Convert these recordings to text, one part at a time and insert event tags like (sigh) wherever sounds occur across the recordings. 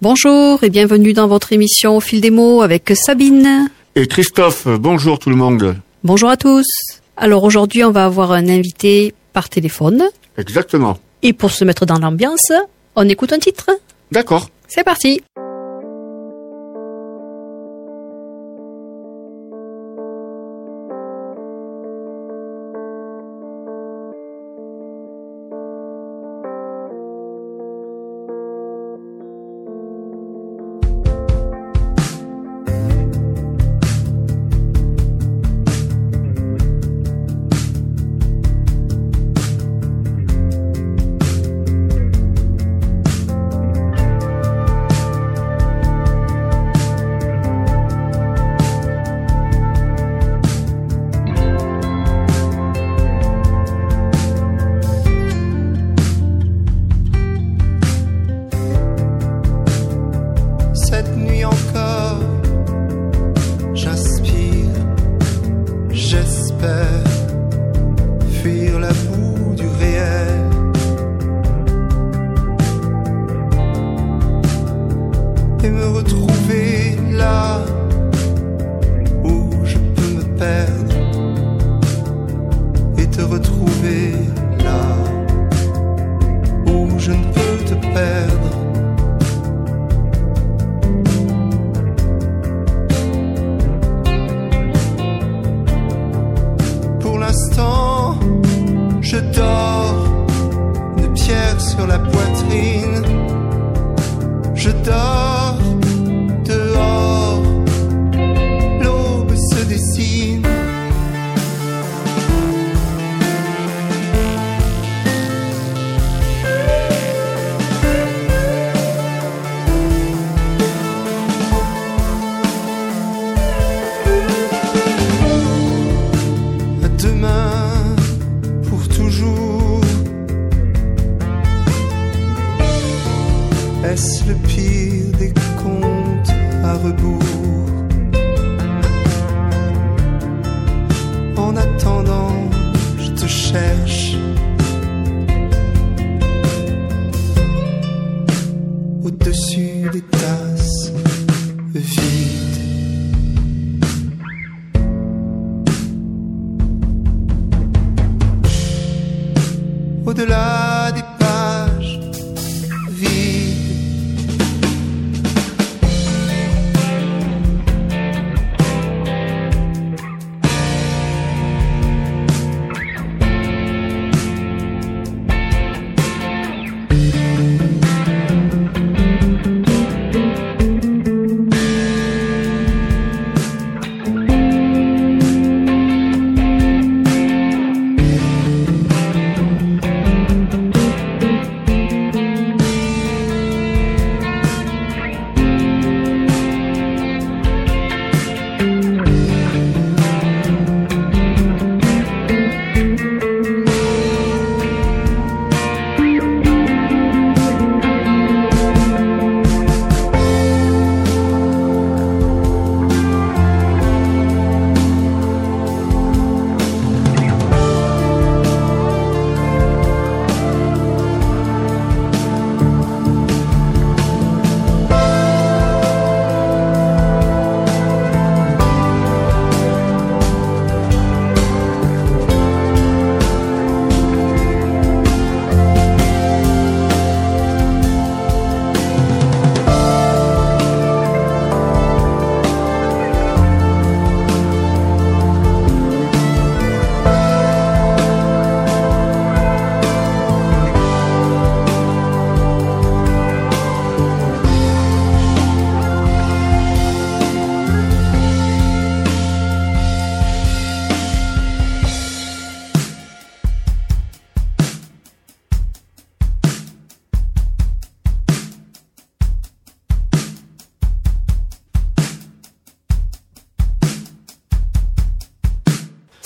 Bonjour et bienvenue dans votre émission Au fil des mots avec Sabine. Et Christophe, bonjour tout le monde. Bonjour à tous. Alors aujourd'hui, on va avoir un invité par téléphone. Exactement. Et pour se mettre dans l'ambiance, on écoute un titre. D'accord. C'est parti. Je dors, une pierre sur la poitrine. Je dors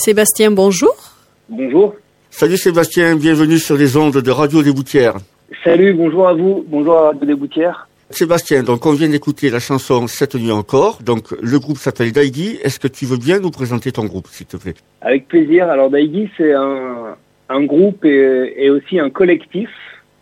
Sébastien, bonjour. Bonjour. Salut Sébastien, bienvenue sur les ondes de Radio des Boutières. Salut, bonjour à vous, bonjour à Radio des Boutières. Sébastien, donc on vient d'écouter la chanson Cette nuit encore. Donc le groupe s'appelle Daigi. Est-ce que tu veux bien nous présenter ton groupe, s'il te plaît? Avec plaisir. Alors Daigi, c'est un, un groupe et, et aussi un collectif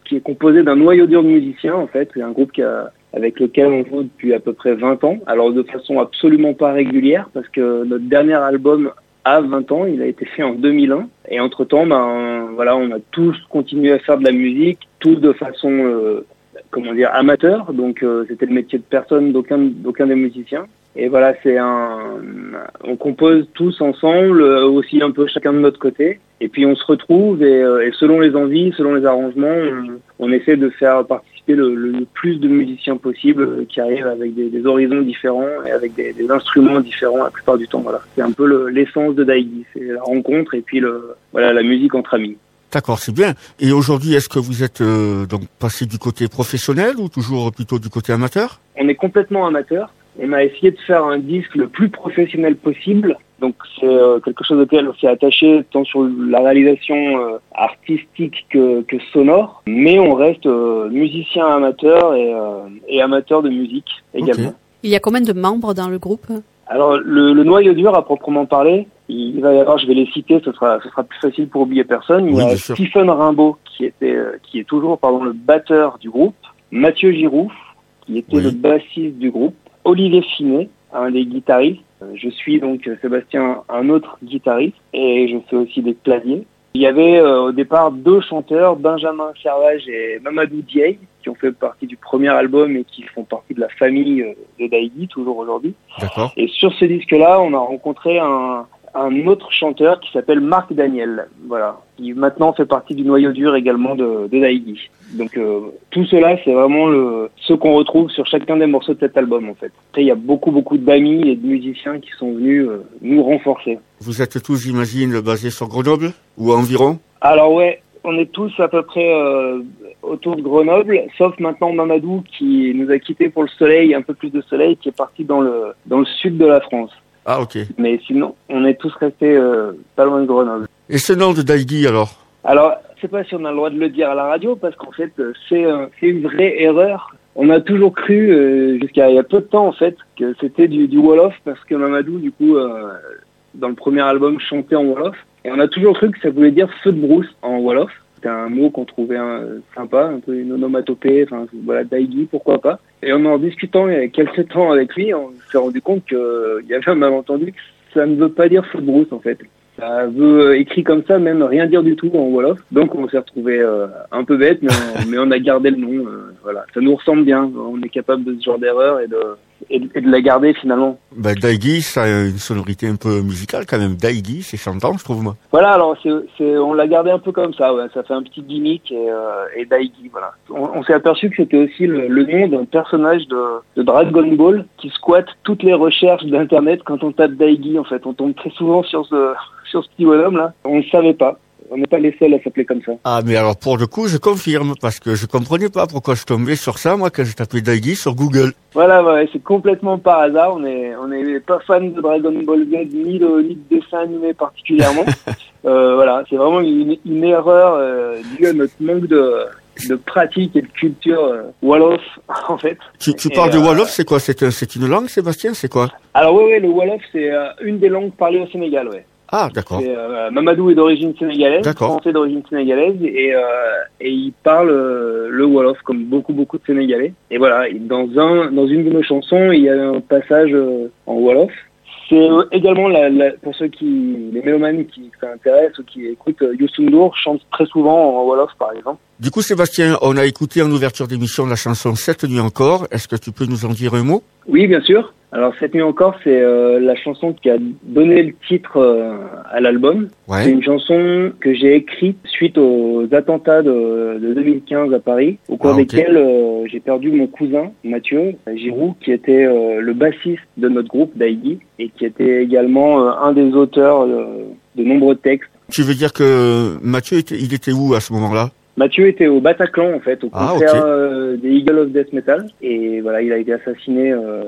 qui est composé d'un noyau dur de musiciens en fait. C'est un groupe qui a, avec lequel on joue depuis à peu près 20 ans. Alors de façon absolument pas régulière parce que notre dernier album a 20 ans, il a été fait en 2001 et entre-temps ben voilà, on a tous continué à faire de la musique, tous de façon euh, comment dire amateur, donc euh, c'était le métier de personne d'aucun d'aucun des musiciens. Et voilà, c'est un, on compose tous ensemble, euh, aussi un peu chacun de notre côté. Et puis on se retrouve et, euh, et selon les envies, selon les arrangements, on, essaie de faire participer le, plus de musiciens possible euh, qui arrivent avec des, des horizons différents et avec des, des, instruments différents la plupart du temps. Voilà, c'est un peu l'essence de Daigi, c'est la rencontre et puis le, voilà la musique entre amis. D'accord, c'est bien. Et aujourd'hui, est-ce que vous êtes euh, donc passé du côté professionnel ou toujours plutôt du côté amateur? On est complètement amateur. On a essayé de faire un disque le plus professionnel possible. Donc c'est euh, quelque chose auquel on s'est attaché tant sur la réalisation euh, artistique que, que, sonore, mais on reste euh, musicien amateur et, euh, et, amateur de musique également. Okay. Il y a combien de membres dans le groupe? Alors le, le, noyau dur à proprement parler, il va y avoir, je vais les citer, ce sera, ce sera plus facile pour oublier personne. Il oui, y a Stephen Rimbaud qui était, qui est toujours pardon le batteur du groupe, Mathieu Giroux qui était oui. le bassiste du groupe. Olivier Finet, un des guitaristes. Je suis donc Sébastien, un autre guitariste, et je fais aussi des claviers. Il y avait euh, au départ deux chanteurs, Benjamin Servage et Mamadou Dieye, qui ont fait partie du premier album et qui font partie de la famille euh, de Daïdi, toujours aujourd'hui. Et sur ce disque-là, on a rencontré un, un autre chanteur qui s'appelle Marc Daniel, voilà, qui maintenant fait partie du noyau dur également de, de Daïgi. Donc euh, tout cela, c'est vraiment le, ce qu'on retrouve sur chacun des morceaux de cet album en fait. Après, il y a beaucoup beaucoup d'amis et de musiciens qui sont venus euh, nous renforcer. Vous êtes tous, j'imagine, basés sur Grenoble ou environ? Alors ouais, on est tous à peu près euh, autour de Grenoble, sauf maintenant Mamadou qui nous a quittés pour le soleil, un peu plus de soleil, qui est parti dans le dans le sud de la France. Ah, ok. Mais sinon, on est tous restés euh, pas loin de Grenoble. Et ce nom de Daigui, alors? Alors, je sais pas si on a le droit de le dire à la radio, parce qu'en fait, c'est euh, une vraie erreur. On a toujours cru, euh, jusqu'à il y a peu de temps, en fait, que c'était du, du Wolof, parce que Mamadou, du coup, euh, dans le premier album, chantait en Wolof. Et on a toujours cru que ça voulait dire feu de brousse en Wolof. C'était un mot qu'on trouvait un, sympa, un peu une onomatopée, enfin voilà, Daigui, pourquoi pas. Et en en discutant il y a quelques temps avec lui, on s'est rendu compte qu'il y avait un malentendu que ça ne veut pas dire feu de brousse en fait. Ça veut écrit comme ça même rien dire du tout en Wolof. Donc on s'est retrouvé euh, un peu bête, mais on, (laughs) mais on a gardé le nom. Euh, voilà, ça nous ressemble bien. On est capable de ce genre d'erreur et de et de, et de la garder finalement. Ben, Daigi, ça a une sonorité un peu musicale quand même. Daigi, c'est chantant, je trouve moi. Voilà, alors c'est, c'est, on l'a gardé un peu comme ça. Ouais. Ça fait un petit gimmick et, euh, et Daigi, voilà. On, on s'est aperçu que c'était aussi le, le nom d'un personnage de, de, Dragon Ball qui squatte toutes les recherches d'internet quand on tape Daigi. En fait, on tombe très souvent sur ce sur ce petit bonhomme là. On ne savait pas on n'est pas les seuls à s'appeler comme ça. Ah, mais alors pour le coup, je confirme, parce que je comprenais pas pourquoi je tombais sur ça, moi, quand j'ai tapé Daigi sur Google. Voilà, ouais, c'est complètement par hasard. On est, on est pas fan de Dragon Ball Z ni de, ni de dessin animé particulièrement. (laughs) euh, voilà, c'est vraiment une, une erreur euh, due à notre manque de de pratique et de culture euh, Wolof, en fait. Tu, tu parles et, de Wolof, c'est quoi? C'est un, une langue, Sébastien C'est quoi? Alors oui, oui, le Wolof, c'est euh, une des langues parlées au Sénégal, ouais. Ah, d'accord. Euh, Mamadou est d'origine sénégalaise, français d'origine sénégalaise, et, euh, et il parle euh, le Wolof comme beaucoup beaucoup de Sénégalais. Et voilà, dans un dans une de nos chansons, il y a un passage en Wolof. C'est également la, la, pour ceux qui les mélomanes qui s'intéressent ou qui écoutent Youssou N'Dour chante très souvent en Wolof par exemple. Du coup, Sébastien, on a écouté en ouverture d'émission la chanson Cette nuit encore. Est-ce que tu peux nous en dire un mot? Oui, bien sûr. Alors cette nuit encore, c'est euh, la chanson qui a donné le titre euh, à l'album. Ouais. C'est une chanson que j'ai écrite suite aux attentats de, de 2015 à Paris, au cours ah, okay. desquels euh, j'ai perdu mon cousin Mathieu Giroux, qui était le bassiste de notre groupe Daigi et qui était également un des auteurs de nombreux textes. Tu veux dire que Mathieu, il était où à ce moment-là? Mathieu était au Bataclan en fait, au ah, concert okay. euh, des Eagles of Death Metal et voilà, il a été assassiné euh,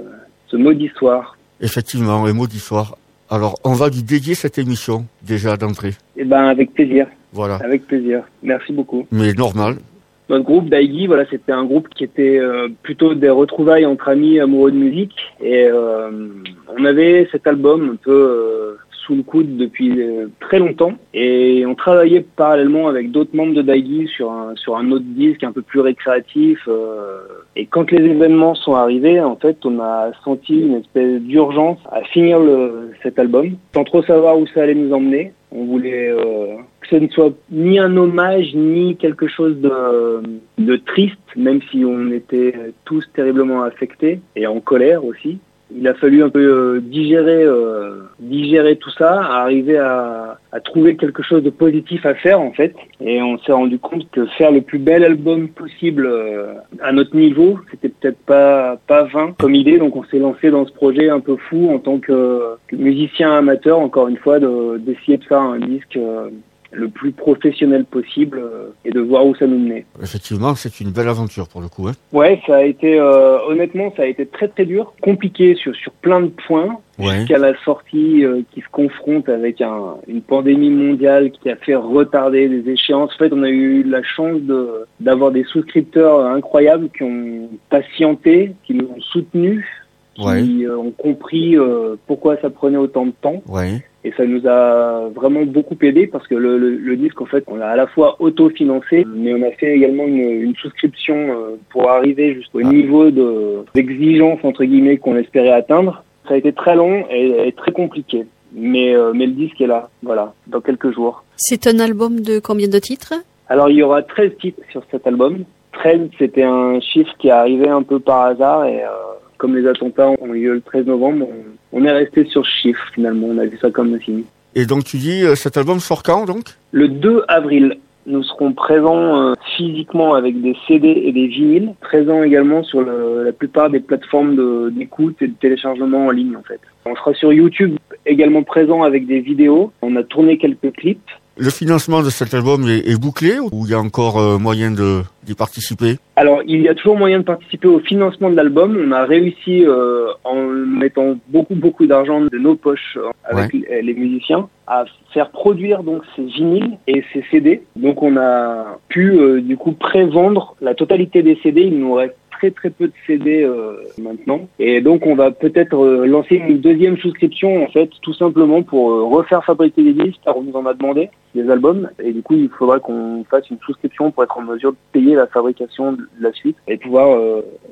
ce maudit soir. Effectivement, le maudit soir. Alors, on va lui dédier cette émission déjà d'entrée. Eh ben, avec plaisir. Voilà. Avec plaisir. Merci beaucoup. Mais normal. Notre groupe Daigi, voilà, c'était un groupe qui était euh, plutôt des retrouvailles entre amis amoureux de musique et euh, on avait cet album un peu sous le coude depuis euh, très longtemps et on travaillait parallèlement avec d'autres membres de Daigi sur un sur un autre disque un peu plus récréatif. Euh, et quand les événements sont arrivés, en fait, on a senti une espèce d'urgence à finir le, cet album, sans trop savoir où ça allait nous emmener. On voulait euh, que ce ne soit ni un hommage ni quelque chose de, de triste, même si on était tous terriblement affectés et en colère aussi il a fallu un peu euh, digérer, euh, digérer tout ça, arriver à, à, trouver quelque chose de positif à faire en fait. Et on s'est rendu compte que faire le plus bel album possible euh, à notre niveau, c'était peut-être pas pas vain comme idée. Donc on s'est lancé dans ce projet un peu fou en tant que, que musicien amateur, encore une fois, d'essayer de, faire un disque le plus professionnel possible euh, et de voir où ça nous menait. Effectivement, c'est une belle aventure pour le coup. Hein. Ouais, ça a été euh, honnêtement, ça a été très très dur, compliqué sur sur plein de points. Jusqu'à la sortie euh, qui se confronte avec un, une pandémie mondiale qui a fait retarder des échéances. En fait, on a eu la chance de d'avoir des souscripteurs incroyables qui ont patienté, qui nous ont soutenus, qui ont compris pourquoi ça prenait autant de temps. Ouais et ça nous a vraiment beaucoup aidé parce que le, le, le disque en fait on l'a à la fois autofinancé mais on a fait également une, une souscription euh, pour arriver jusqu'au ah. niveau de d'exigence entre guillemets qu'on espérait atteindre. Ça a été très long et, et très compliqué. Mais euh, mais le disque est là voilà dans quelques jours. C'est un album de combien de titres? Alors il y aura 13 titres sur cet album. 13 c'était un chiffre qui est arrivé un peu par hasard et euh, comme les attentats ont eu lieu le 13 novembre, on, est resté sur chiffre finalement, on a vu ça comme un signe. Et donc tu dis, euh, cet album sort quand donc? Le 2 avril. Nous serons présents euh, physiquement avec des CD et des vinyles, présents également sur la plupart des plateformes d'écoute et de téléchargement en ligne en fait. On sera sur YouTube également présent avec des vidéos. On a tourné quelques clips le financement de cet album est, bouclé ou il y a encore euh, moyen d'y participer? Alors, il y a toujours moyen de participer au financement de l'album. On a réussi, euh, en mettant beaucoup, beaucoup d'argent de nos poches euh, avec les musiciens, à faire produire donc ces vinyles et ces CD. Donc, on a pu, du coup, prévendre la totalité des CD. Il nous reste très très peu de CD euh, maintenant. Et donc on va peut-être euh, lancer une deuxième souscription en fait, tout simplement pour euh, refaire fabriquer des disques, car on nous en a demandé des albums. Et du coup il faudra qu'on fasse une souscription pour être en mesure de payer la fabrication de la suite et pouvoir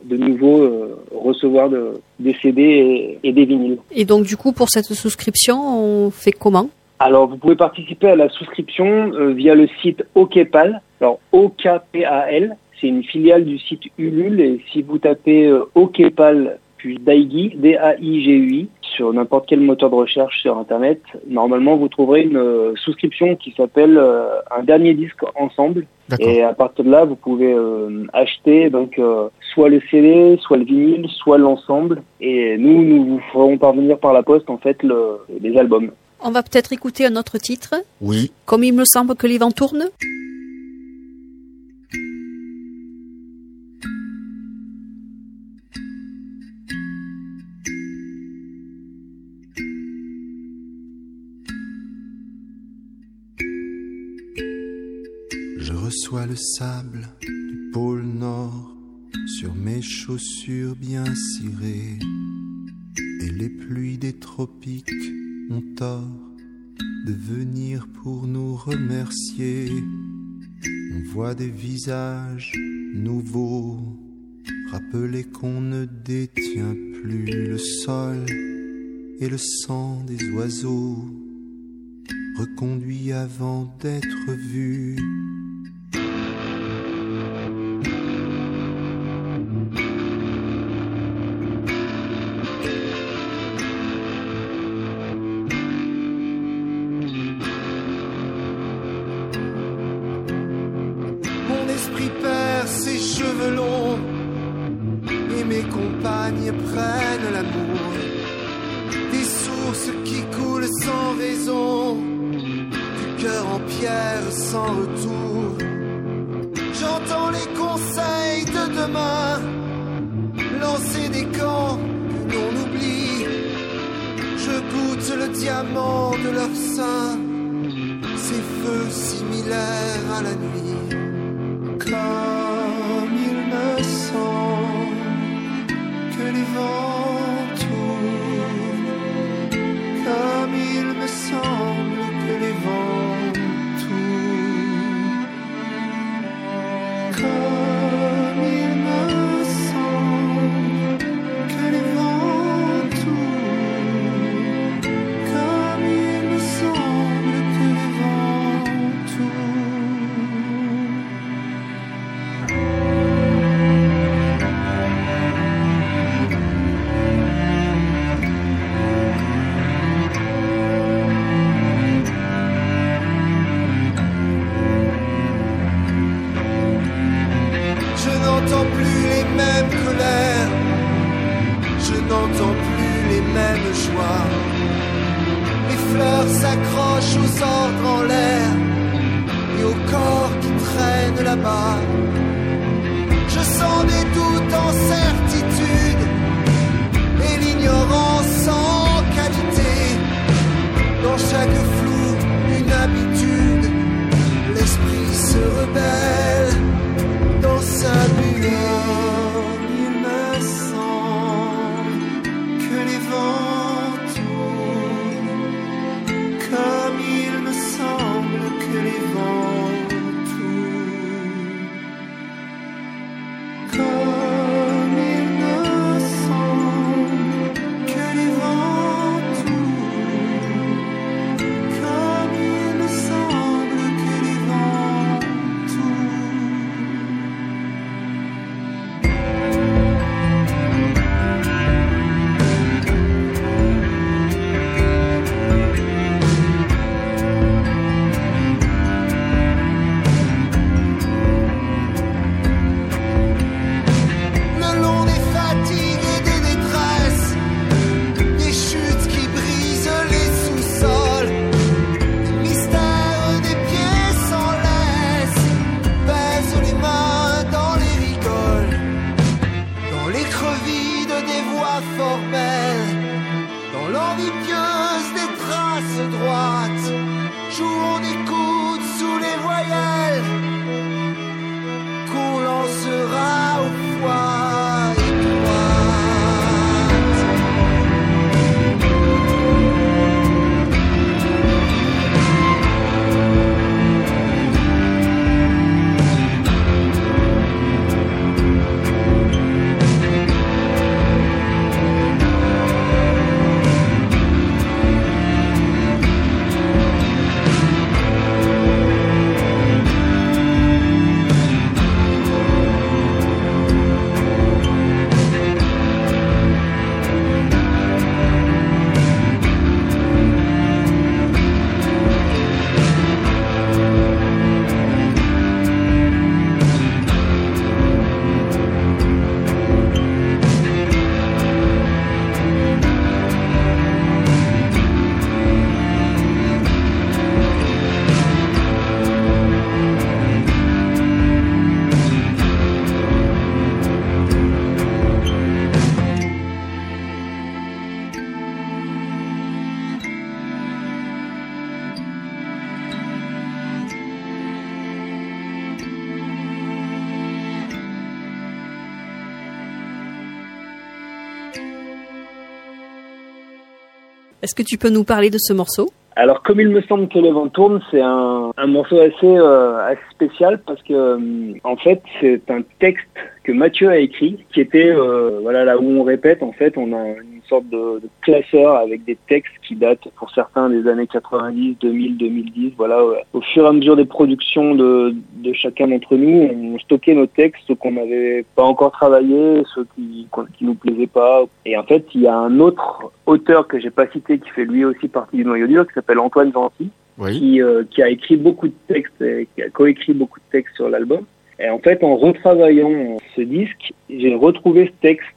de nouveau recevoir des CD et, des vinyles. Et donc du coup pour cette souscription on fait comment? Alors, vous pouvez participer à la souscription via le site OKPAL. Alors, O-K-P-A-L c'est une filiale du site Ulule et si vous tapez euh, Okepal puis Daigi, D-A-I-G-U-I, sur n'importe quel moteur de recherche sur Internet, normalement vous trouverez une euh, souscription qui s'appelle euh, un dernier disque ensemble. Et à partir de là, vous pouvez acheter donc soit le CD, soit le vinyle, soit l'ensemble. Et nous, nous vous ferons parvenir par la poste en fait le, les albums. On va peut-être écouter un autre titre. Oui. Comme il me semble que les vents tournent. Reçois le sable du pôle Nord sur mes chaussures bien cirées. Et les pluies des tropiques ont tort de venir pour nous remercier. On voit des visages nouveaux, rappeler qu'on ne détient plus le sol et le sang des oiseaux, reconduit avant d'être vu là-bas. Je sens des doutes en certitude et l'ignorance en qualité. Dans chaque flou, une habitude, l'esprit se rebelle dans sa bulle. Tu peux nous parler de ce morceau alors, comme il me semble que le vent tourne, c'est un, un, morceau assez, euh, assez spécial parce que, euh, en fait, c'est un texte que Mathieu a écrit, qui était, euh, voilà, là où on répète, en fait, on a une sorte de, de, classeur avec des textes qui datent, pour certains, des années 90, 2000, 2010. Voilà, au fur et à mesure des productions de, de chacun d'entre nous, on stockait nos textes, ceux qu'on n'avait pas encore travaillé, ceux qui, qui nous plaisaient pas. Et en fait, il y a un autre auteur que j'ai pas cité, qui fait lui aussi partie du noyau dur, qui s'appelle Antoine Gentil, Oui. qui, euh, qui a écrit beaucoup de textes, et qui a coécrit beaucoup de textes sur l'album. Et en fait, en retravaillant ce disque, j'ai retrouvé ce texte,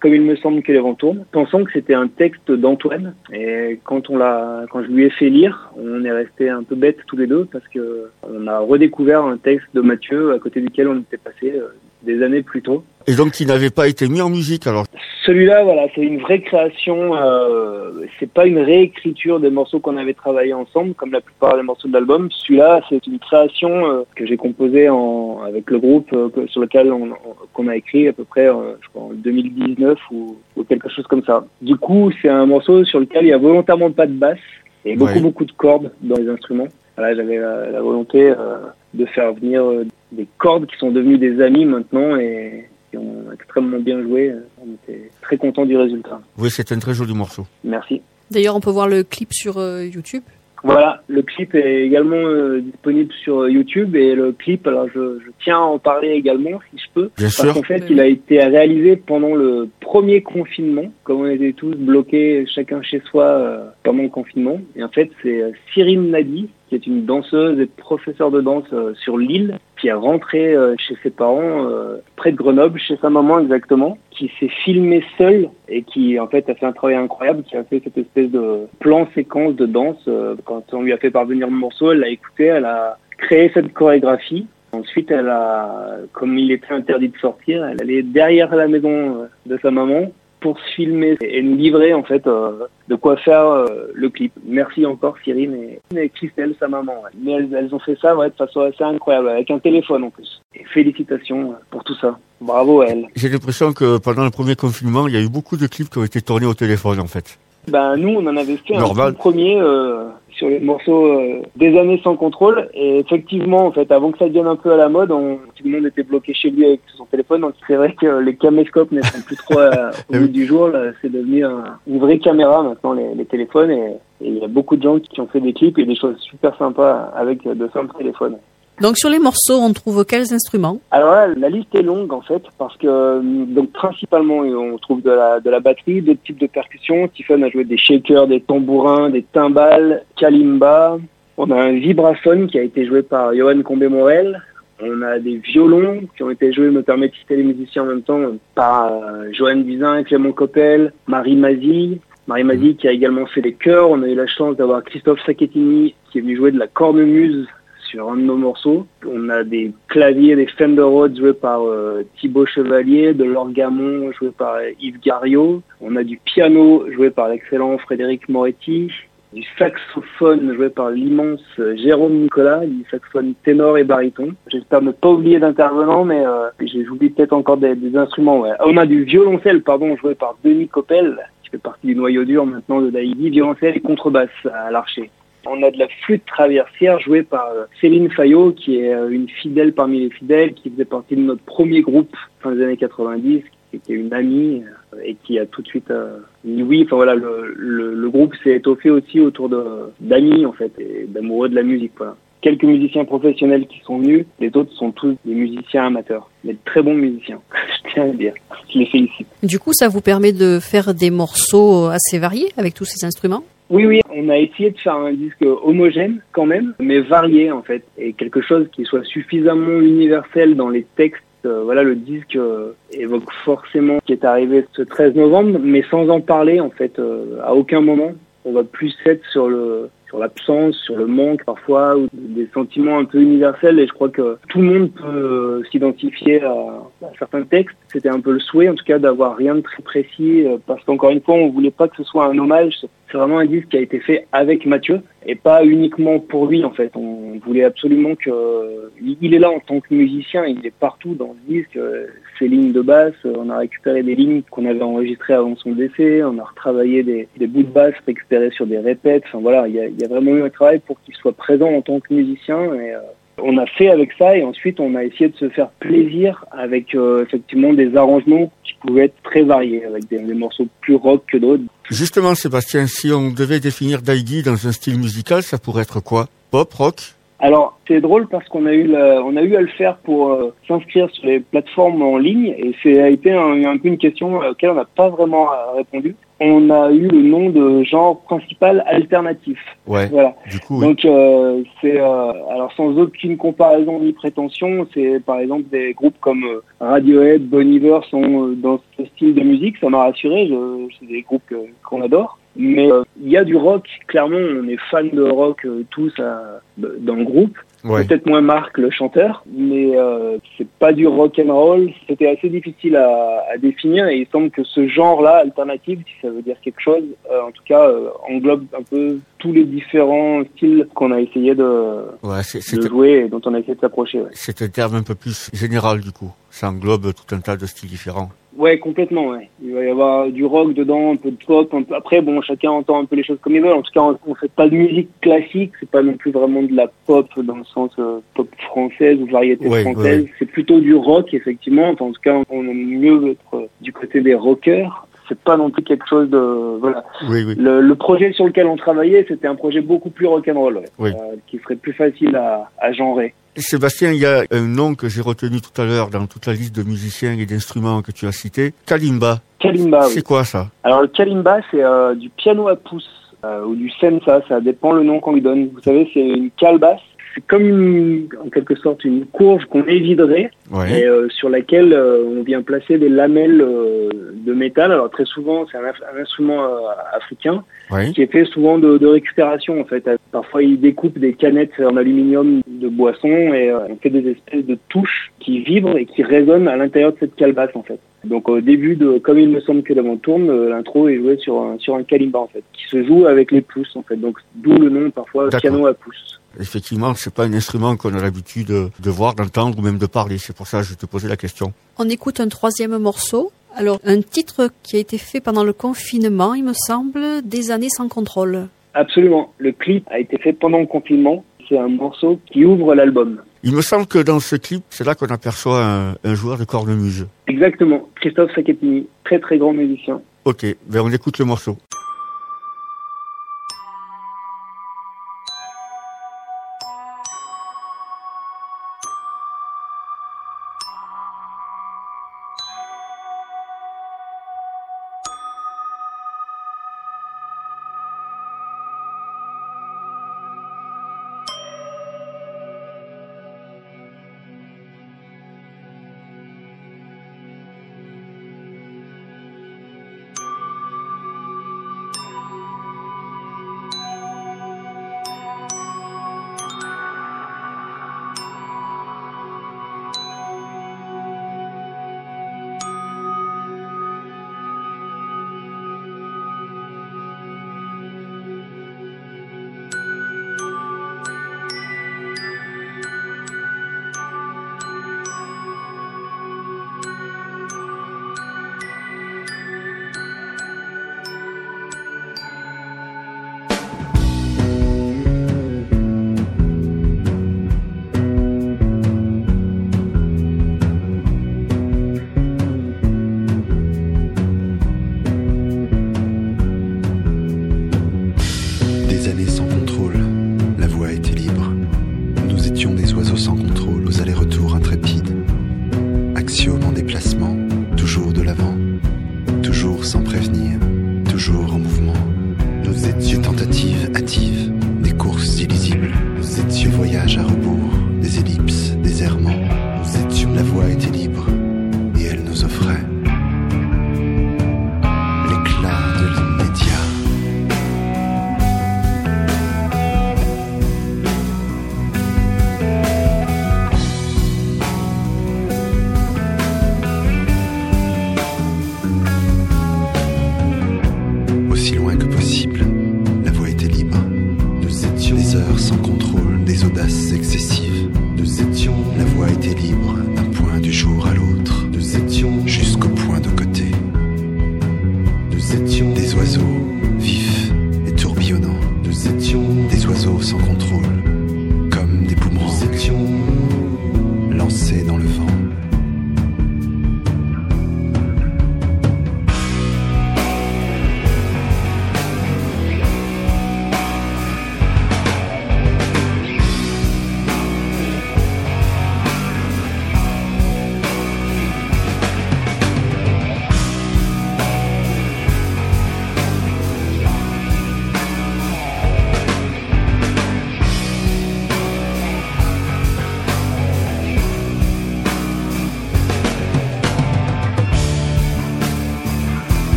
comme il me semble que les vents pensant que c'était un texte d'Antoine. Et quand on l'a, quand je lui ai fait lire, on est resté un peu bêtes tous les deux parce que on a redécouvert un texte de Mathieu à côté duquel on était passé euh, des années plus tôt. Et donc, il n'avait pas été mis en musique, alors Celui-là, voilà, c'est une vraie création. Euh, c'est pas une réécriture des morceaux qu'on avait travaillé ensemble, comme la plupart des morceaux de l'album. Celui-là, c'est une création euh, que j'ai composée en, avec le groupe euh, sur lequel on, qu'on a écrit à peu près, euh, je crois, en 2019 ou, ou quelque chose comme ça. Du coup, c'est un morceau sur lequel il y a volontairement pas de basse et beaucoup Ouais. beaucoup de cordes dans les instruments. Voilà, j'avais la, la volonté euh, de faire venir euh, des cordes qui sont devenues des amis maintenant et qui ont extrêmement bien joué. On était très contents du résultat. oui, c'est un très joli morceau. Merci. D'ailleurs, on peut voir le clip sur euh, YouTube. Voilà, le clip est également euh, disponible sur YouTube et le clip, alors je, je tiens à en parler également si je peux. Bien Parce qu'en fait, Oui. il a été réalisé pendant le premier confinement, comme on était tous bloqués chacun chez soi euh, pendant le confinement. Et en fait, c'est Cyrine Nadi, qui est une danseuse et professeure de danse euh, sur l'île, qui est rentré euh, chez ses parents euh, près de Grenoble, chez sa maman exactement, qui s'est filmé seul et qui en fait a fait un travail incroyable, qui a fait cette espèce de plan séquence de danse. quand on lui a fait parvenir le morceau, elle l'a écouté, elle a créé cette chorégraphie. Ensuite, elle a, comme il était interdit de sortir, elle allait derrière la maison de sa maman pour se filmer et nous livrer en fait euh, de quoi faire euh, le clip. Merci encore Cyrine et, Christelle, sa maman. Mais elles, ont fait ça ouais, de façon assez incroyable, avec un téléphone en plus. Et félicitations pour tout ça. Bravo à elles. J'ai l'impression que pendant le premier confinement, il y a eu beaucoup de clips qui ont été tournés au téléphone en fait. Ben nous, on en avait fait un premier euh, sur les morceaux euh, des années sans contrôle. Et effectivement, en fait, avant que ça devienne un peu à la mode, on, tout le monde était bloqué chez lui avec son téléphone. Donc c'est vrai que les caméscopes ne sont plus trop euh, (laughs) au bout du jour. C'est devenu une vraie caméra maintenant les, les téléphones. Et il y a beaucoup de gens qui ont fait des clips et des choses super sympas avec de simples téléphones. Donc sur les morceaux, on trouve quels instruments? Alors là, la liste est longue en fait parce que euh, donc principalement on trouve de la batterie, d'autres types de percussions. Tiffany a joué des shakers, des tambourins, des timbales, kalimba. On a un vibraphone qui a été joué par Johan Combé-Morel. On a des violons qui ont été joués, me permet de citer les musiciens en même temps, par euh, Johan Bizin, Clément Coppel, Marie Mazie. Marie Mazie qui a également fait des chœurs. On a eu la chance d'avoir Christophe Sacchettini qui est venu jouer de la cornemuse sur un de nos morceaux. On a des claviers, des Fender Rhodes joués par euh, Thibaut Chevalier, de l'orgamon joué par Yves Gariot. On a du piano joué par l'excellent Frédéric Moretti, du saxophone joué par l'immense Jérôme Nicolas, du saxophone ténor et baryton. J'espère ne pas oublier d'intervenants, mais euh, j'ai oublié peut-être encore des, instruments. Ouais. On a du violoncelle, pardon, joué par Denis Coppel, qui fait partie du noyau dur maintenant de Daïdi, violoncelle et contrebasse à l'archer. On a de la flûte traversière jouée par euh, Céline Fayot, qui est euh, une fidèle parmi les fidèles, qui faisait partie de notre premier groupe fin des années 90, qui était une amie euh, et qui a tout de suite dit oui. Enfin voilà, le, le, groupe s'est étoffé aussi autour d'amis en fait et d'amoureux de la musique. Quelques musiciens professionnels qui sont venus, les autres sont tous des musiciens amateurs, mais de très bons musiciens. (laughs) Je tiens à le dire. Je les félicite. Du coup, ça vous permet de faire des morceaux assez variés avec tous ces instruments? Oui, oui, on a essayé de faire un disque homogène quand même, mais varié en fait, et quelque chose qui soit suffisamment universel dans les textes. Euh, voilà, le disque euh, évoque forcément ce qui est arrivé ce 13 novembre, mais sans en parler en fait, euh, à aucun moment. On va plus être sur le sur l'absence, sur le manque parfois, ou des sentiments un peu universels. Et je crois que tout le monde peut s'identifier à, certains textes. C'était un peu le souhait, en tout cas, d'avoir rien de très précis, parce qu'encore une fois, on voulait pas que ce soit un hommage. C'est vraiment un disque qui a été fait avec Mathieu et pas uniquement pour lui en fait. On voulait absolument que il est là en tant que musicien, il est partout dans le disque. Ses lignes de basse, on a récupéré des lignes qu'on avait enregistrées avant son décès, on a retravaillé des, bouts de basse récupérés sur des répètes. Enfin voilà, il y a, y a, vraiment eu un travail pour qu'il soit présent en tant que musicien et euh, on a fait avec ça et ensuite on a essayé de se faire plaisir avec euh, effectivement des arrangements qui pouvaient être très variés, avec des, morceaux plus rock que d'autres. Justement, Sébastien, si on devait définir Daigi dans un style musical, ça pourrait être quoi? Pop, rock? Alors c'est drôle parce qu'on a eu on a eu à le faire pour euh, s'inscrire sur les plateformes en ligne et c'est a été un, un, peu une question à laquelle on n'a pas vraiment répondu on a eu le nom de genre principal alternatif. Ouais. Voilà. Du coup, Donc euh, c'est euh, alors sans aucune comparaison ni prétention, c'est par exemple des groupes comme euh, Radiohead, Bon Iver sont dans ce style de musique, ça m'a rassuré. C'est des groupes qu'on adore. Mais il y a du rock, clairement, on est fan de rock tous dans le groupe. Peut-être moins Marc le chanteur, mais euh, c'est pas du rock and roll. C'était assez difficile à, à, définir et il semble que ce genre-là, alternative, si ça veut dire quelque chose, euh, en tout cas euh, englobe un peu tous les différents styles qu'on a essayé de, de jouer et dont on a essayé de s'approcher. Ouais. C'est un terme un peu plus général du coup. Ça englobe tout un tas de styles différents. Ouais, complètement. Ouais. Il va y avoir du rock dedans, un peu de pop. Un peu... Après, bon, chacun entend un peu les choses comme il veut. En tout cas, on, fait pas de musique classique. C'est pas non plus vraiment de la pop dans le sens euh, pop française ou variété française. C'est plutôt du rock, effectivement. en tout cas, on aime mieux être euh, du côté des rockers c'est pas non plus quelque chose de voilà. Oui, oui. Le, le, projet sur lequel on travaillait, c'était un projet beaucoup plus rock'n'roll, ouais, oui. euh, qui serait plus facile à, à genrer. Sébastien, il y a un nom que j'ai retenu tout à l'heure dans toute la liste de musiciens et d'instruments que tu as cité, kalimba. Kalimba. C'est quoi ça? Alors le kalimba, c'est euh, du piano à pouce euh, ou du sensa, ça dépend le nom qu'on lui donne. Vous savez, c'est une calebasse c'est comme une, en quelque sorte une courge qu'on éviderait Ouais. et euh, sur laquelle euh, on vient placer des lamelles euh, de métal. Alors très souvent, c'est un, un instrument euh, africain Ouais. qui est fait souvent de, de récupération en fait. Parfois, ils découpent des canettes en aluminium de boisson et euh, on fait des espèces de touches qui vibrent et qui résonnent à l'intérieur de cette calebasse en fait. Donc au début de comme il me semble que l'avant tourne, euh, l'intro est joué sur un sur un kalimba en fait, qui se joue avec les pouces en fait. Donc d'où le nom parfois piano à pouces. Effectivement, c'est pas un instrument qu'on a l'habitude de, de voir, d'entendre ou même de parler. C'est pour ça que je te posais la question. On écoute un troisième morceau. Alors, un titre qui a été fait pendant le confinement, il me semble, des années sans contrôle. Absolument. Le clip a été fait pendant le confinement. C'est un morceau qui ouvre l'album. Il me semble que dans ce clip, c'est là qu'on aperçoit un, un joueur de cornemuse. Exactement. Christophe Sacchettini, très très grand musicien. Ok, ben on écoute le morceau.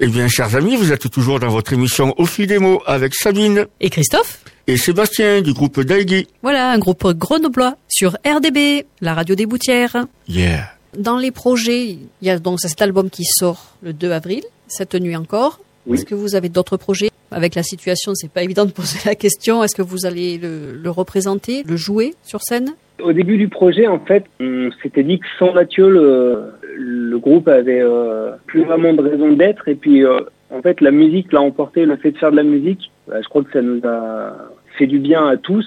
Eh bien, chers amis, vous êtes toujours dans votre émission Au fil des mots avec Sabine Et Christophe et Sébastien du groupe Daigui. Voilà, un groupe grenoblois sur RDB, la radio des Boutières. Yeah. Dans les projets, il y a donc cet album qui sort le 2 avril, cette nuit encore. Oui. Est-ce que vous avez d'autres projets? Avec la situation, c'est pas évident de poser la question. Est-ce que vous allez le, le représenter, le jouer sur scène? Au début du projet, en fait, on s'était dit que sans Mathieu, le, le groupe avait euh, plus vraiment de raison d'être. Et puis, euh, en fait, la musique l'a emporté, le fait de faire de la musique, bah, je crois que ça nous a fait du bien à tous.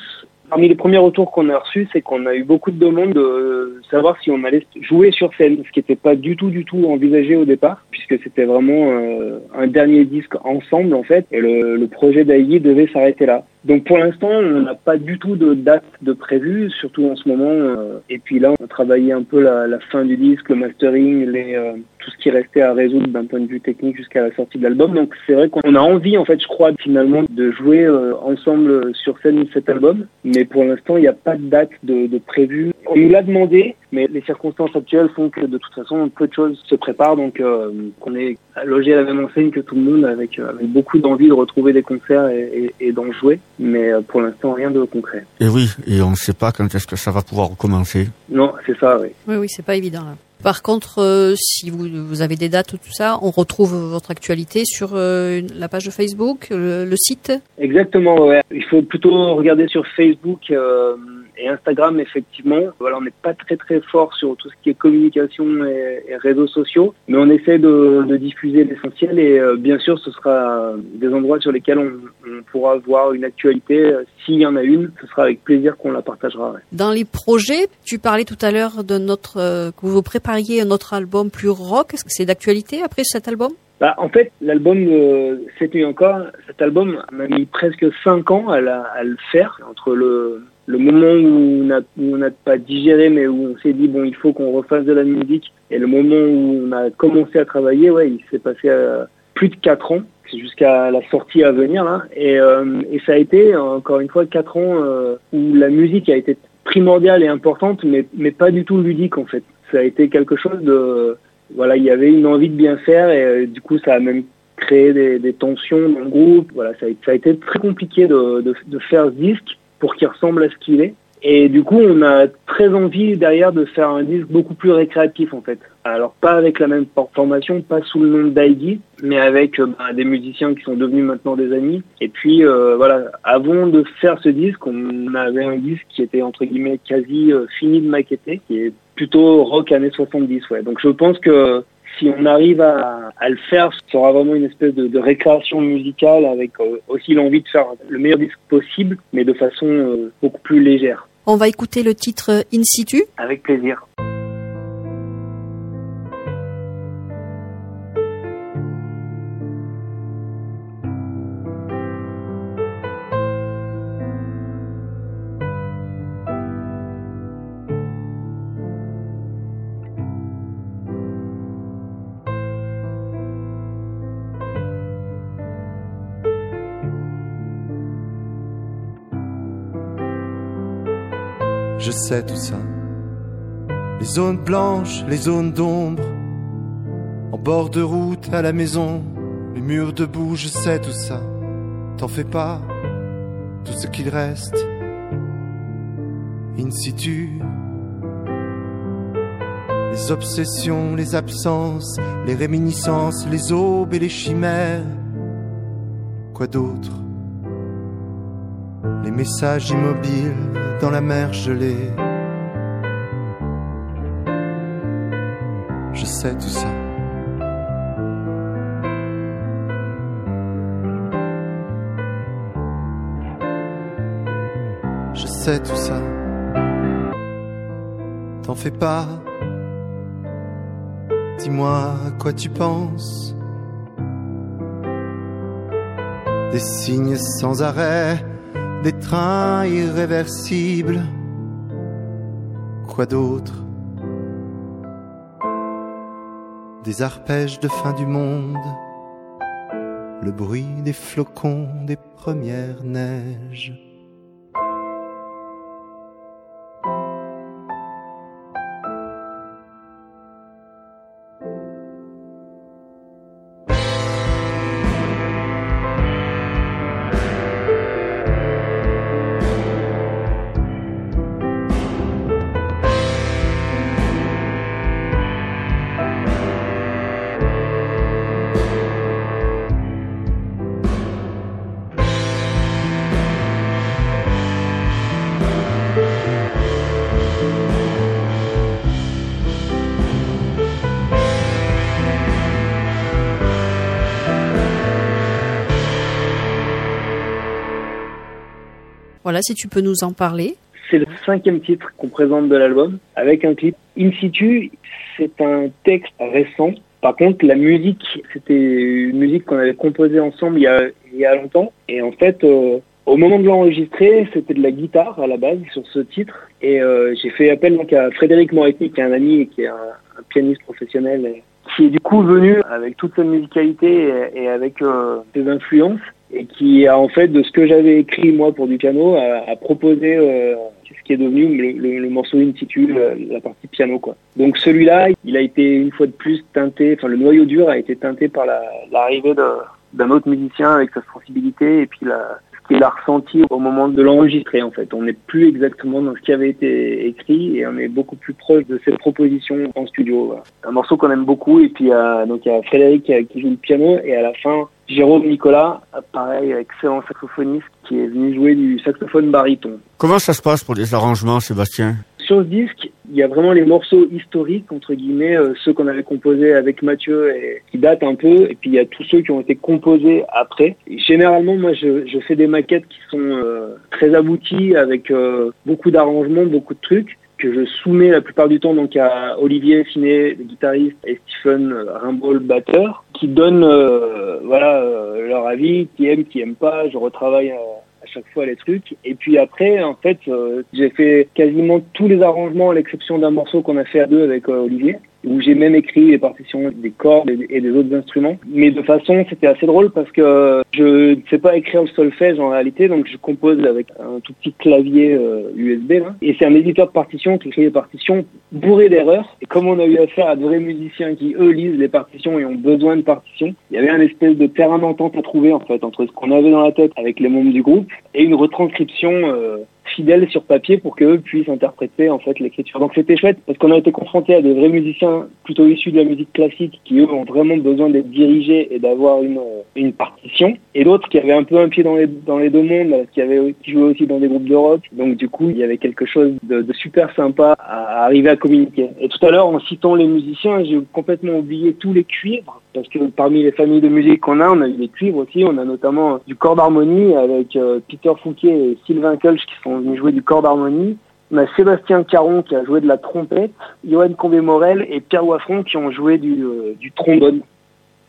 Parmi les premiers retours qu'on a reçus, c'est qu'on a eu beaucoup de demandes de savoir si on allait jouer sur scène, ce qui n'était pas du tout, du tout envisagé au départ, puisque c'était vraiment euh, un dernier disque ensemble en fait, et le, le projet d'Aïe devait s'arrêter là. Donc pour l'instant, on n'a pas du tout de date de prévu, surtout en ce moment. euh, et puis là, on a travaillé un peu la, la fin du disque, le mastering, les, euh, tout ce qui restait à résoudre d'un point de vue technique jusqu'à la sortie de l'album. Donc c'est vrai qu'on a envie, en fait, je crois, finalement, de jouer euh, ensemble sur scène cet album. Mais pour l'instant, il n'y a pas de date de, de prévu. On nous l'a demandé, mais les circonstances actuelles font que de toute façon, peu de choses se préparent. Donc euh, on est logé à la même enseigne que tout le monde, avec, euh, avec beaucoup d'envie de retrouver des concerts et, et d'en jouer. Mais euh, pour l'instant, rien de concret. Et oui, et on ne sait pas quand est-ce que ça va pouvoir recommencer. Non, c'est ça, oui. Oui, oui, c'est pas évident là. Par contre, euh, si vous, vous avez des dates ou tout ça, on retrouve votre actualité sur euh, la page de Facebook, le, le site? Exactement, ouais. Il faut plutôt regarder sur Facebook euh, et Instagram, effectivement. Voilà, on n'est pas très très fort sur tout ce qui est communication et, et réseaux sociaux, mais on essaie de, de diffuser l'essentiel et euh, bien sûr, ce sera des endroits sur lesquels on, on pourra voir une actualité. Euh, S'il y en a une, ce sera avec plaisir qu'on la partagera. ouais. Dans les projets, tu parlais tout à l'heure de notre euh, que vous prépariez un autre album plus rock. Est-ce que c'est d'actualité après cet album? Bah, en fait, l'album de Cette nuit encore, cet album m'a mis presque cinq ans à, la- à le faire, entre le, le moment où on n'a pas digéré, mais où on s'est dit, bon, il faut qu'on refasse de la musique, et le moment où on a commencé à travailler, ouais, il s'est passé euh, plus de quatre ans, c'est jusqu'à la sortie à venir, là, et, euh, et ça a été, encore une fois, quatre ans euh, où la musique a été primordiale et importante, mais, pas du tout ludique, en fait. Ça a été quelque chose de voilà, il y avait une envie de bien faire et euh, du coup, ça a même créé des, des tensions dans le groupe. Voilà, ça a, ça a été très compliqué de, de, de faire ce disque pour qu'il ressemble à ce qu'il est. Et du coup, on a très envie derrière de faire un disque beaucoup plus récréatif en fait. Alors pas avec la même formation, pas sous le nom d'Aigui, mais avec euh, bah, des musiciens qui sont devenus maintenant des amis. Et puis euh, voilà, avant de faire ce disque, on avait un disque qui était entre guillemets quasi euh, fini de maqueter, qui est plutôt rock années 70. Ouais. Donc je pense que si on arrive à, à le faire, ce sera vraiment une espèce de, de récréation musicale avec euh, aussi l'envie de faire le meilleur disque possible, mais de façon euh, beaucoup plus légère. On va écouter le titre In situ. Avec plaisir. Je sais tout ça. Les zones blanches, les zones d'ombre. En bord de route à la maison, les murs debout, je sais tout ça. T'en fais pas, tout ce qu'il reste. In situ. Les obsessions, les absences, les réminiscences, les aubes et les chimères. Quoi d'autre? Les messages immobiles dans la mer gelée. Je sais tout ça. Je sais tout ça. T'en fais pas. Dis-moi à quoi tu penses. Des signes sans arrêt, des trains irréversibles. Quoi d'autre? Des arpèges de fin du monde. Le bruit des flocons des premières neiges. Voilà, si tu peux nous en parler. C'est le cinquième titre qu'on présente de l'album, avec un clip. In situ, c'est un texte récent. Par contre, la musique, c'était une musique qu'on avait composée ensemble il y a, il y a longtemps. Et en fait, euh, au moment de l'enregistrer, c'était de la guitare à la base sur ce titre. Et euh, j'ai fait appel donc à Frédéric Moretti, qui est un ami et qui est un, pianiste professionnel, qui est du coup venu avec toute sa musicalité et, et avec euh, ses influences et qui a en fait de ce que j'avais écrit moi pour du piano a, a proposé euh, ce qui est devenu le, le, le morceau in situ, la, la partie piano quoi. Donc celui-là, il a été une fois de plus teinté, enfin le noyau dur a été teinté par l'arrivée d'un autre musicien avec sa sensibilité et puis la, ce qu'il a ressenti au moment de l'enregistrer en fait. On n'est plus exactement dans ce qui avait été écrit et on est beaucoup plus proche de cette proposition en studio. Voilà. Un morceau qu'on aime beaucoup et puis euh, donc il y a Frédéric qui joue le piano et à la fin Jérôme Nicolas, pareil, excellent saxophoniste, qui est venu jouer du saxophone baryton. Comment ça se passe pour les arrangements, Sébastien? Sur ce disque, il y a vraiment les morceaux historiques, entre guillemets, euh, ceux qu'on avait composés avec Mathieu et qui datent un peu, et puis il y a tous ceux qui ont été composés après. Et généralement, moi, je, je, fais des maquettes qui sont euh, très abouties, avec euh, beaucoup d'arrangements, beaucoup de trucs que je soumets la plupart du temps donc à Olivier Finet, le guitariste, et Stephen Rimbaud, le batteur, qui donnent euh, voilà euh, leur avis, qui aiment, qui aiment pas. Je retravaille à, à chaque fois les trucs. Et puis après, en fait, euh, j'ai fait quasiment tous les arrangements à l'exception d'un morceau qu'on a fait à deux avec Olivier où j'ai même écrit les partitions des cordes et des autres instruments. Mais de façon, c'était assez drôle parce que je ne sais pas écrire le solfège en réalité, donc je compose avec un tout petit clavier euh, USB. Là. Et c'est un éditeur de partitions qui écrit les partitions bourré d'erreurs. Et comme on a eu affaire à de vrais musiciens qui, eux, lisent les partitions et ont besoin de partitions, il y avait un espèce de terrain d'entente à trouver, en fait, entre ce qu'on avait dans la tête avec les membres du groupe et une retranscription euh, fidèles sur papier pour qu'eux puissent interpréter en fait l'écriture. Donc c'était chouette parce qu'on a été confronté à des vrais musiciens plutôt issus de la musique classique qui eux ont vraiment besoin d'être dirigés et d'avoir une une partition et d'autres qui avaient un peu un pied dans les dans les deux mondes qui avaient qui jouaient aussi dans des groupes de rock. Donc du coup, il y avait quelque chose de, de super sympa à arriver à communiquer. Et tout à l'heure en citant les musiciens, j'ai complètement oublié tous les cuivres parce que parmi les familles de musique qu'on a, on a eu des cuivres aussi. On a notamment du corps d'harmonie avec euh, Peter Fouquet et Sylvain Kulch qui sont venus jouer du corps d'harmonie. On a Sébastien Caron qui a joué de la trompette, Johan Combé-Morel et Pierre Waffron qui ont joué du, euh, du trombone.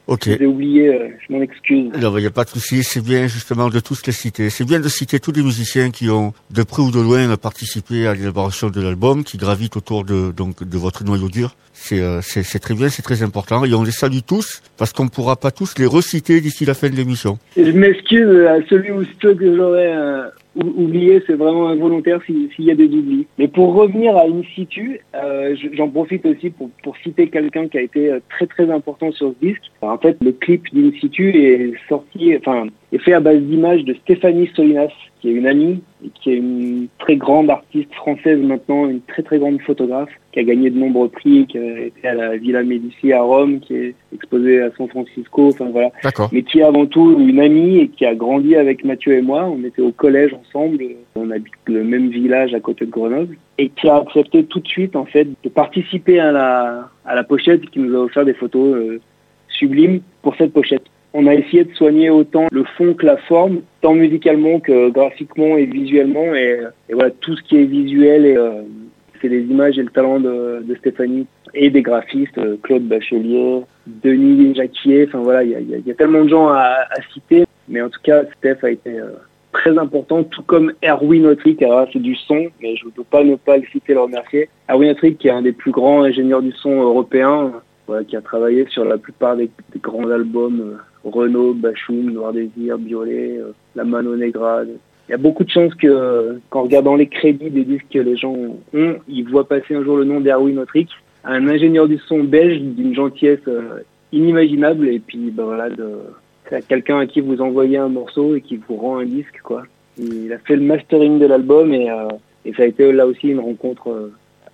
Ok. J'ai oublié, euh, je m'en excuse. Non, il n'y a pas de souci. C'est bien justement de tous les citer. C'est bien de citer tous les musiciens qui ont, de près ou de loin, participé à l'élaboration de l'album, qui gravitent autour de donc de votre noyau dur. C'est euh, c'est très bien, c'est très important. Et on les salue tous parce qu'on ne pourra pas tous les reciter d'ici la fin de l'émission. Je m'excuse à celui ou ceux que j'aurais euh, oublié, c'est vraiment involontaire s'il y a des oublis. Mais pour revenir à In situ, euh, j'en profite aussi pour, pour citer quelqu'un qui a été très très important sur ce disque. En fait, le clip d'In situ est sorti, enfin, est fait à base d'images de Stéphanie Solinas, qui est une amie et qui est une très grande artiste française maintenant, une très très grande photographe, qui a gagné de nombreux prix, qui a été à la Villa Médici à Rome, qui est exposée à San Francisco, enfin voilà. Mais qui est avant tout une amie et qui a grandi avec Mathieu et moi. On était au collège ensemble, on habite le même village à côté de Grenoble, et qui a accepté tout de suite en fait de participer à la à la pochette, qui nous a offert des photos euh, sublimes pour cette pochette. On a essayé de soigner autant le fond que la forme, tant musicalement que graphiquement et visuellement. Et, voilà, tout ce qui est visuel, euh, c'est les images et le talent de, de Stéphanie et des graphistes, euh, Claude Bachelier, Denis Jacquier. Enfin voilà, il y a, y a, tellement de gens à, à, citer. Mais en tout cas, Steph a été euh, très important, tout comme Erwin Autric. Alors c'est du son, mais je ne peux pas ne pas le citer, le remercier. Erwin Autric, qui est un des plus grands ingénieurs du son européens, voilà, qui a travaillé sur la plupart des, des grands albums Renault, Bachoum, Noir Désir, Biolay, euh, La Mano Negra. Il y a beaucoup de chances que, qu'en regardant les crédits des disques que les gens ont, ils voient passer un jour le nom d'Erwin Autric, un ingénieur du son belge d'une gentillesse euh, inimaginable, et puis ben voilà, de, c'est quelqu'un à qui vous envoyez un morceau et qui vous rend un disque, quoi. Il a fait le mastering de l'album et, euh, et ça a été là aussi une rencontre euh,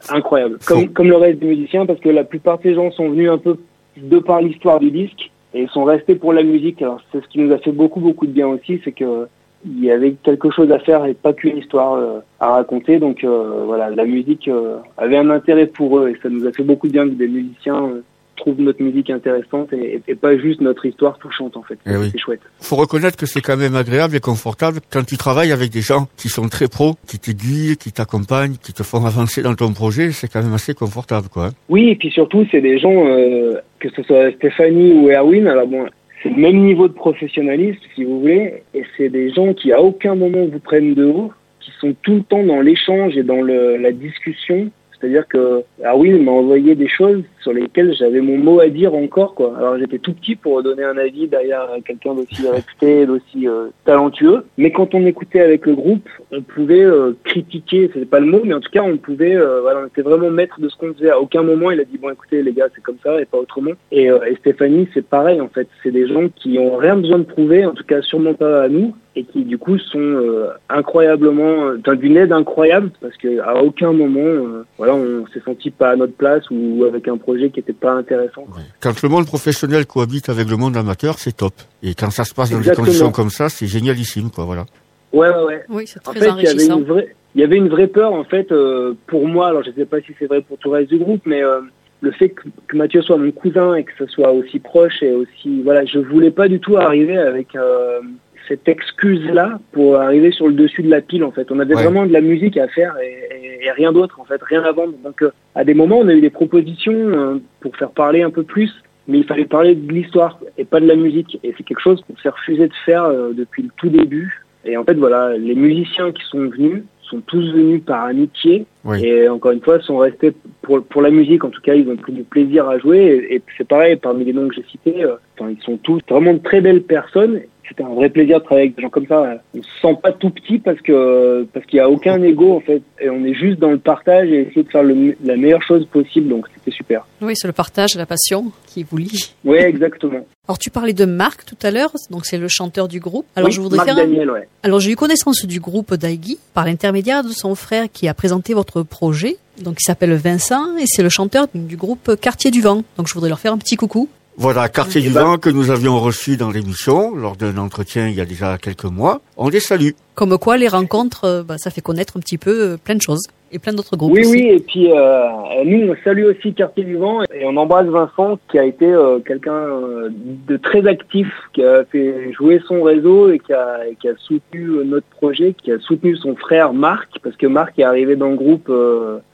incroyable. Comme, comme le reste des musiciens, parce que la plupart de ces gens sont venus un peu de par l'histoire du disque, et sont restés pour la musique. Alors c'est ce qui nous a fait beaucoup beaucoup de bien aussi, c'est que il y avait quelque chose à faire et pas qu'une histoire euh, à raconter. Donc euh, voilà, la musique euh, avait un intérêt pour eux et ça nous a fait beaucoup de bien que des musiciens trouvent notre musique intéressante et, pas juste notre histoire touchante en fait. Eh c'est chouette. Faut reconnaître que c'est quand même agréable et confortable quand tu travailles avec des gens qui sont très pros, qui t'aiguillent, qui t'accompagnent, qui te font avancer dans ton projet. C'est quand même assez confortable, quoi. Hein. Oui, et puis surtout, c'est des gens, euh, que ce soit Stéphanie ou Erwin. Alors bon, c'est le même niveau de professionnalisme, si vous voulez, et c'est des gens qui à aucun moment vous prennent de haut, qui sont tout le temps dans l'échange et dans le, la discussion c'est-à-dire que oui, il m'a envoyé des choses sur lesquelles j'avais mon mot à dire encore quoi. Alors j'étais tout petit pour donner un avis derrière quelqu'un d'aussi réputé, d'aussi euh, talentueux. Mais quand on écoutait avec le groupe, on pouvait euh, critiquer, c'est pas le mot, mais en tout cas on pouvait, euh, voilà, on était vraiment maître de ce qu'on faisait. À aucun moment il a dit bon écoutez les gars c'est comme ça et pas autrement. Et, et Stéphanie c'est pareil en fait, c'est des gens qui ont rien besoin de prouver, en tout cas sûrement pas à nous, et qui du coup sont euh, incroyablement, euh, d'une aide incroyable parce que à aucun moment, euh, voilà, on s'est senti pas à notre place ou avec un projet qui était pas intéressant. Quand le monde professionnel cohabite avec le monde amateur, c'est top. Et quand ça se passe dans des conditions comme ça, c'est génialissime, quoi, voilà. Ouais, ouais, ouais. Oui, c'est très en fait, Il y, avait une vraie, il y avait une vraie peur, en fait, pour moi. Alors, je sais pas si c'est vrai pour tout le reste du groupe, mais le fait que, que, Mathieu soit mon cousin et que ce soit aussi proche et aussi, voilà, je voulais pas du tout arriver avec cette excuse-là pour arriver sur le dessus de la pile en fait. On avait vraiment de la musique à faire et, et, rien d'autre en fait, rien à vendre. Donc euh, à des moments on a eu des propositions euh, pour faire parler un peu plus, mais il fallait parler de l'histoire et pas de la musique. Et c'est quelque chose qu'on s'est refusé de faire euh, depuis le tout début. Et en fait voilà, les musiciens qui sont venus sont tous venus par amitié et encore une fois sont restés pour pour la musique en tout cas ils ont pris du plaisir à jouer et, c'est pareil parmi les noms que j'ai cités ils sont tous vraiment de très belles personnes c'était un vrai plaisir de travailler avec des gens comme ça. On se sent pas tout petit parce que parce qu'il y a aucun ego en fait, et on est juste dans le partage et essayer de faire la meilleure chose possible. Donc c'était super. Oui, c'est le partage, la passion qui vous lie. Oui, exactement. (laughs) Alors tu parlais de Marc tout à l'heure, donc c'est le chanteur du groupe. Alors je voudrais Marc faire. Daniel, ouais. Alors j'ai eu connaissance du groupe Daigui par l'intermédiaire de son frère qui a présenté votre projet. Donc il s'appelle Vincent et c'est le chanteur du groupe Quartier du Vent. Donc je voudrais leur faire un petit coucou. Voilà, quartier du vent que nous avions reçu dans l'émission lors d'un entretien il y a déjà quelques mois. On les salue. Comme quoi, les rencontres, euh, bah, ça fait connaître un petit peu euh, plein de choses et plein d'autres groupes. Oui, aussi. oui, et puis euh, nous, on salue aussi Quartier du Vent et on embrasse Vincent qui a été euh, quelqu'un de très actif, qui a fait jouer son réseau et qui a, qui a soutenu notre projet, qui a soutenu son frère Marc, parce que Marc est arrivé dans le groupe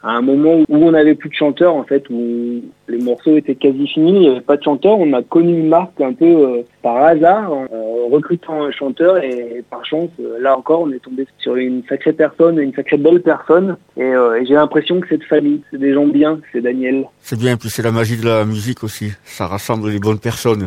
à un moment où on n'avait plus de chanteur, en fait, où les morceaux étaient quasi finis, il n'y avait pas de chanteur. On a connu Marc un peu par hasard en recrutant un chanteur et par chance, là encore, on est tombé sur une sacrée personne, une sacrée belle personne. Euh, et, j'ai l'impression que c'est de famille, c'est des gens bien, c'est Daniel. C'est bien, puis c'est la magie de la musique aussi. Ça rassemble les bonnes personnes.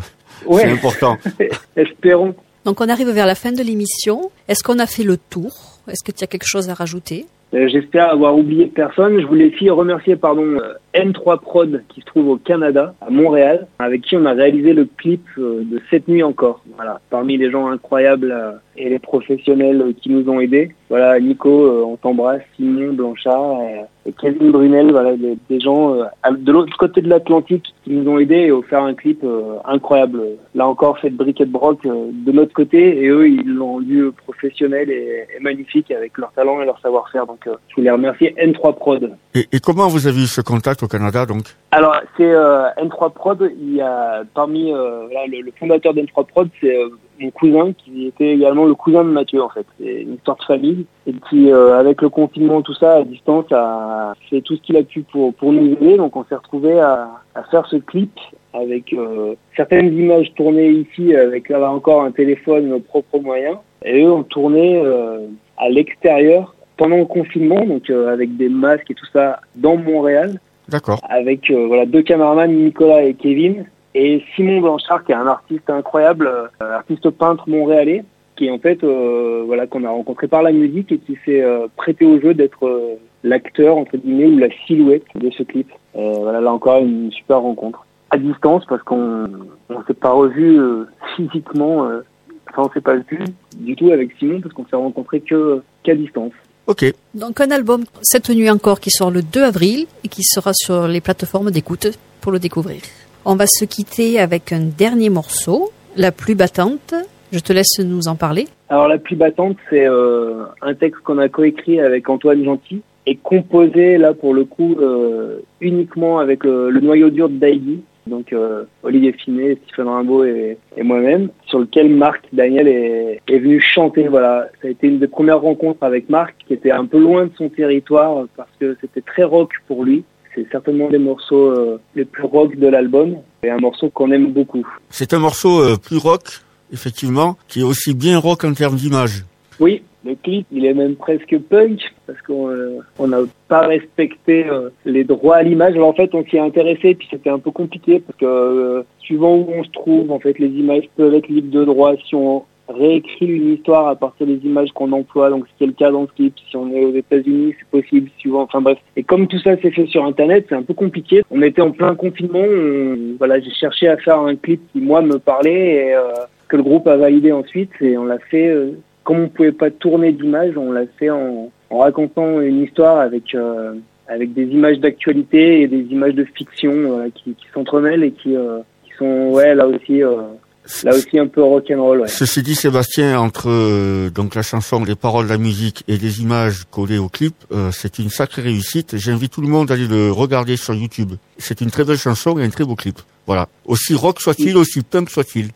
C'est important. (laughs) Espérons. Donc on arrive vers la fin de l'émission. Est-ce qu'on a fait le tour? Est-ce que tu as quelque chose à rajouter? J'espère avoir oublié personne. Je voulais aussi remercier pardon euh, N3 Prod qui se trouve au Canada, à Montréal, avec qui on a réalisé le clip de Cette nuit encore. Voilà, parmi les gens incroyables et les professionnels qui nous ont aidés. Voilà, Nico, euh, on t'embrasse, Simon Blanchard, et, Kevin Brunel, voilà, des, gens euh, de l'autre côté de l'Atlantique qui nous ont aidés et ont un clip euh, incroyable. Là encore, fait de briquet de broc de notre côté, et eux, ils l'ont rendu professionnel et, magnifique avec leur talent et leur savoir-faire. Donc, je voulais remercier N3 Prod. Et, et, comment vous avez eu ce contact au Canada, donc? Alors, c'est N3 Prod. Il y a parmi le, le, fondateur d'N3 Prod, c'est mon cousin qui était également le cousin de Mathieu en fait. C'est une histoire de famille et qui, euh, avec le confinement tout ça à distance, a fait tout ce qu'il a pu pour pour nous aider. Donc on s'est retrouvé à, à, faire ce clip avec euh, certaines images tournées ici avec là encore un téléphone nos propres moyens et eux ont tourné euh, à l'extérieur pendant le confinement donc avec des masques et tout ça dans Montréal. D'accord. Avec voilà deux caméramans Nicolas et Kevin et Simon Blanchard, qui est un artiste incroyable, euh, artiste peintre montréalais, qui est en fait euh, voilà qu'on a rencontré par la musique et qui s'est euh, prêté au jeu d'être l'acteur entre guillemets ou la silhouette de ce clip. voilà là encore une super rencontre à distance parce qu'on on s'est pas revu (laughs) physiquement. Enfin, on s'est pas vu du tout avec Simon parce qu'on s'est rencontré que qu'à distance. Ok. Donc un album cette nuit encore qui sort le 2 avril et qui sera sur les plateformes d'écoute pour le découvrir. On va se quitter avec un dernier morceau, La plus battante. Je te laisse nous en parler. Alors La plus battante, c'est euh, un texte qu'on a coécrit avec Antoine Gentil et composé là pour le coup euh, uniquement avec euh, le noyau dur de Daigi. Donc euh, Olivier Finet, Stephen Rimbaud et, moi-même, sur lequel Marc Daniel est, est, venu chanter. Voilà, ça a été une des premières rencontres avec Marc, qui était un peu loin de son territoire parce que c'était très rock pour lui. C'est certainement des morceaux euh, les plus rock de l'album et un morceau qu'on aime beaucoup. C'est un morceau euh, plus rock, effectivement, qui est aussi bien rock en termes d'image. Oui, le clip, il est même presque punk parce qu'on euh, n'a pas respecté euh, les droits à l'image. En fait, on s'y est intéressé, puis c'était un peu compliqué parce que euh, suivant où on se trouve, en fait, les images peuvent être libres de droit si on réécrit une histoire à partir des images qu'on emploie. Donc, ce qui est le cas dans ce clip, si on est aux États-Unis, c'est possible. Suivant, enfin bref. Et comme tout ça s'est fait sur Internet, c'est un peu compliqué. On était en plein confinement. voilà, j'ai cherché à faire un clip qui moi me parlait et que le groupe a validé ensuite et on l'a fait comme on pouvait pas tourner d'images, on l'a fait en, racontant une histoire avec euh, avec des images d'actualité et des images de fiction euh, qui, s'entremêlent et qui, euh, qui sont ouais là aussi là aussi un peu rock'n'roll. Ouais. Ceci dit, Sébastien, entre donc la chanson, les paroles, la musique et les images collées au clip, c'est une sacrée réussite. J'invite tout le monde à aller le regarder sur YouTube. C'est une très belle chanson et un très beau clip. Voilà. Aussi rock soit-il, aussi punk soit-il.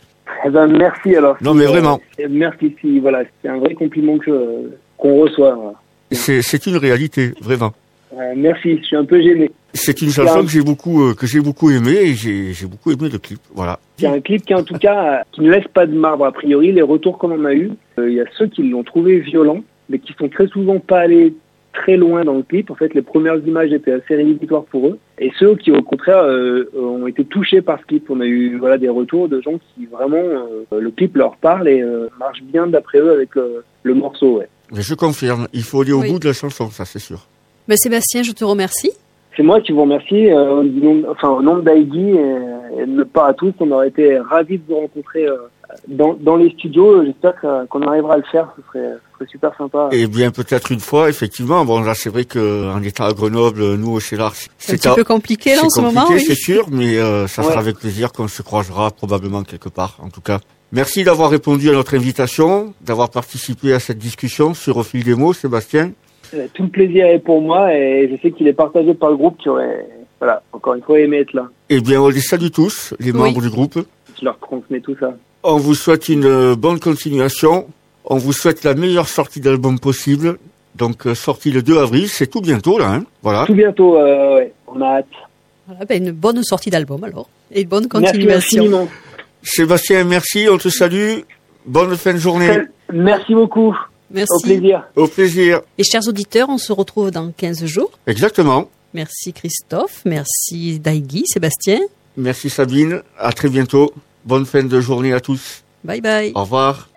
Eh ben, merci alors. Non, mais vraiment. Euh, merci, si, voilà, c'est un vrai compliment que qu'on reçoit. C'est une réalité, vraiment. Euh, merci, je suis un peu gêné. C'est une chanson que j'ai beaucoup euh, que j'ai beaucoup aimé et j'ai beaucoup aimé le clip. Voilà. C'est un clip qui en tout cas qui ne laisse pas de marbre a priori. Les retours qu'on en a eu, il y a ceux qui l'ont trouvé violent, mais qui sont très souvent pas allés très loin dans le clip. En fait, les premières images étaient assez rédhibitoires pour eux. Et ceux qui, au contraire, euh, ont été touchés par ce clip. On a eu voilà des retours de gens qui vraiment euh, le clip leur parle et euh, marche bien d'après eux avec le morceau. Ouais. je confirme. Il faut aller au bout de la chanson, ça c'est sûr. Mais Sébastien, je te remercie. C'est moi qui vous remercie. enfin, au nom d'Aigui et, et, de part à tous, on aurait été ravis de vous rencontrer dans, dans les studios. J'espère qu'on arrivera à le faire. Ce serait, super sympa. Et bien peut-être une fois, effectivement. Bon là, c'est vrai qu'en étant à Grenoble, nous au CELAR, c'est un petit peu compliqué là en ce moment. Oui. C'est sûr, mais euh, ça sera avec plaisir qu'on se croisera probablement quelque part. En tout cas, merci d'avoir répondu à notre invitation, d'avoir participé à cette discussion sur Au fil des mots, Sébastien. Euh, tout le plaisir est pour moi et je sais qu'il est partagé par le groupe qui aurait, voilà, encore une fois aimé être là. Eh bien, on les salue tous, les membres du groupe. Je leur transmets tout ça. On vous souhaite une euh, bonne continuation. On vous souhaite la meilleure sortie d'album possible. Donc euh, sortie le 2 avril, c'est tout bientôt là, hein voilà. Tout bientôt, euh, ouais. on a hâte. Voilà, ben une bonne sortie d'album alors et une bonne continuation. Merci Sébastien, merci, on te salue. Bonne fin de journée. Merci beaucoup. Merci. Au plaisir. Au plaisir. Et chers auditeurs, on se retrouve dans 15 jours. Exactement. Merci Christophe, merci Daigui, Sébastien. Merci Sabine, à très bientôt. Bonne fin de journée à tous. Bye bye. Au revoir.